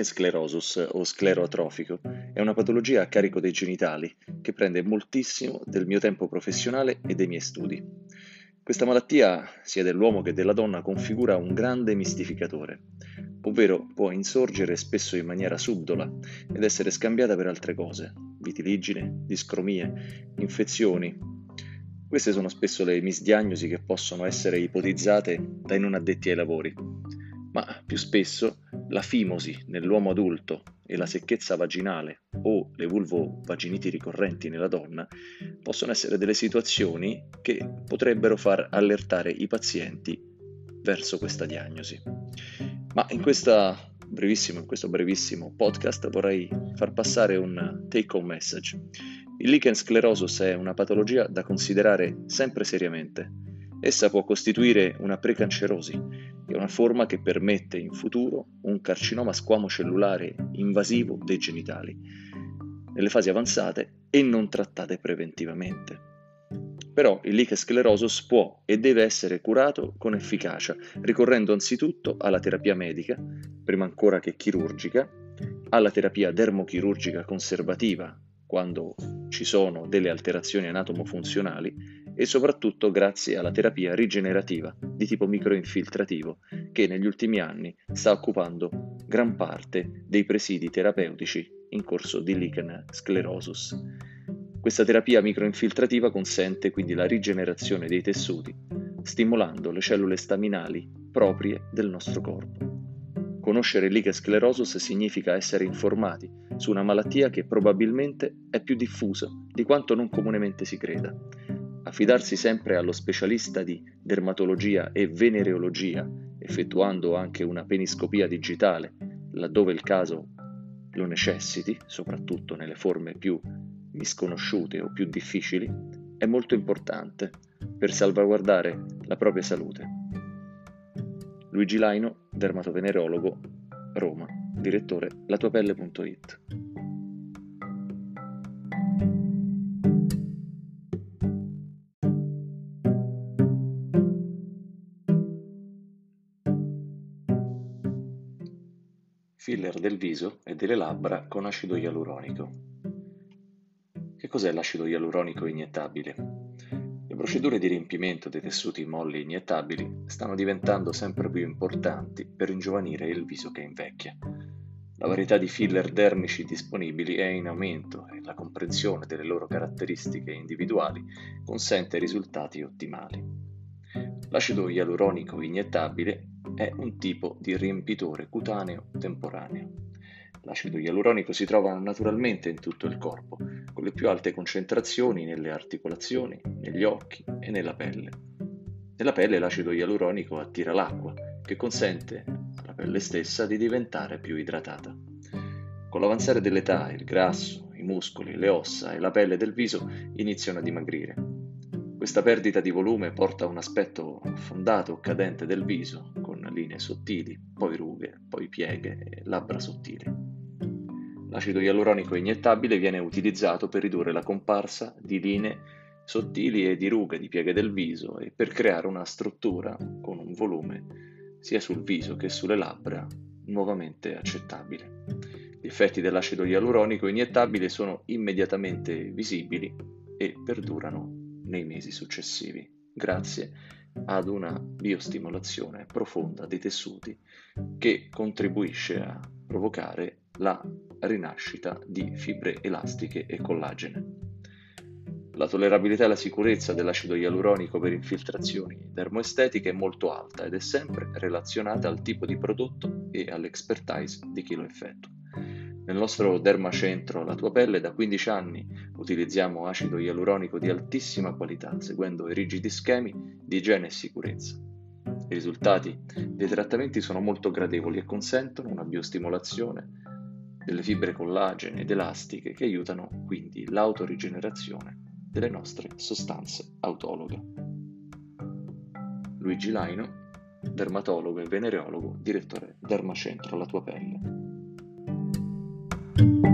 lichen sclerosus o sclero atrofico è una patologia a carico dei genitali che prende moltissimo del mio tempo professionale e dei miei studi. Questa malattia, sia dell'uomo che della donna, configura un grande mistificatore, ovvero può insorgere spesso in maniera subdola ed essere scambiata per altre cose, vitiligine, discromie, infezioni. Queste sono spesso le misdiagnosi che possono essere ipotizzate dai non addetti ai lavori, ma più spesso la fimosi nell'uomo adulto e la secchezza vaginale o le vulvovaginiti ricorrenti nella donna possono essere delle situazioni che potrebbero far allertare i pazienti verso questa diagnosi. Ma in, in questo brevissimo podcast vorrei far passare un take home message. Il lichen sclerosus è una patologia da considerare sempre seriamente. Essa può costituire una precancerosi, è una forma che permette in futuro un carcinoma squamocellulare invasivo dei genitali, nelle fasi avanzate e non trattate preventivamente. Però il lichen sclerosus può e deve essere curato con efficacia, ricorrendo anzitutto alla terapia medica, prima ancora che chirurgica, alla terapia dermochirurgica conservativa, quando ci sono delle alterazioni anatomo-funzionali, e soprattutto grazie alla terapia rigenerativa di tipo microinfiltrativo che negli ultimi anni sta occupando gran parte dei presidi terapeutici in corso di lichen sclerosus. Questa terapia microinfiltrativa consente quindi la rigenerazione dei tessuti, stimolando le cellule staminali proprie del nostro corpo. Conoscere lichen sclerosus significa essere informati su una malattia che probabilmente è più diffusa di quanto non comunemente si creda affidarsi sempre allo specialista di dermatologia e venereologia, effettuando anche una peniscopia digitale, laddove il caso lo necessiti, soprattutto nelle forme più misconosciute o più difficili, è molto importante per salvaguardare la propria salute. Luigi Laino, dermatovenerologo, Roma, direttore latuapelle.it. filler del viso e delle labbra con acido ialuronico. Che cos'è l'acido ialuronico iniettabile? Le procedure di riempimento dei tessuti molli iniettabili stanno diventando sempre più importanti per ingiovanire il viso che invecchia. La varietà di filler dermici disponibili è in aumento e la comprensione delle loro caratteristiche individuali consente risultati ottimali. L'acido ialuronico iniettabile è un tipo di riempitore cutaneo temporaneo. L'acido ialuronico si trova naturalmente in tutto il corpo, con le più alte concentrazioni nelle articolazioni, negli occhi e nella pelle. Nella pelle l'acido ialuronico attira l'acqua, che consente alla pelle stessa di diventare più idratata. Con l'avanzare dell'età il grasso, i muscoli, le ossa e la pelle del viso iniziano a dimagrire questa perdita di volume porta a un aspetto affondato o cadente del viso, linee sottili, poi rughe, poi pieghe e labbra sottili. L'acido ialuronico iniettabile viene utilizzato per ridurre la comparsa di linee sottili e di rughe di pieghe del viso e per creare una struttura con un volume sia sul viso che sulle labbra nuovamente accettabile. Gli effetti dell'acido ialuronico iniettabile sono immediatamente visibili e perdurano nei mesi successivi, grazie ad una biostimolazione profonda dei tessuti che contribuisce a provocare la rinascita di fibre elastiche e collagene. La tollerabilità e la sicurezza dell'acido ialuronico per infiltrazioni dermoestetiche è molto alta ed è sempre relazionata al tipo di prodotto e all'expertise di chi lo effettua. Nel nostro dermacentro La tua pelle da 15 anni utilizziamo acido ialuronico di altissima qualità, seguendo i rigidi schemi di igiene e sicurezza. I risultati dei trattamenti sono molto gradevoli e consentono una biostimolazione delle fibre collagene ed elastiche che aiutano quindi l'autorigenerazione delle nostre sostanze autologhe. Luigi Laino, dermatologo e venereologo, direttore Dermacentro La tua pelle. Thank you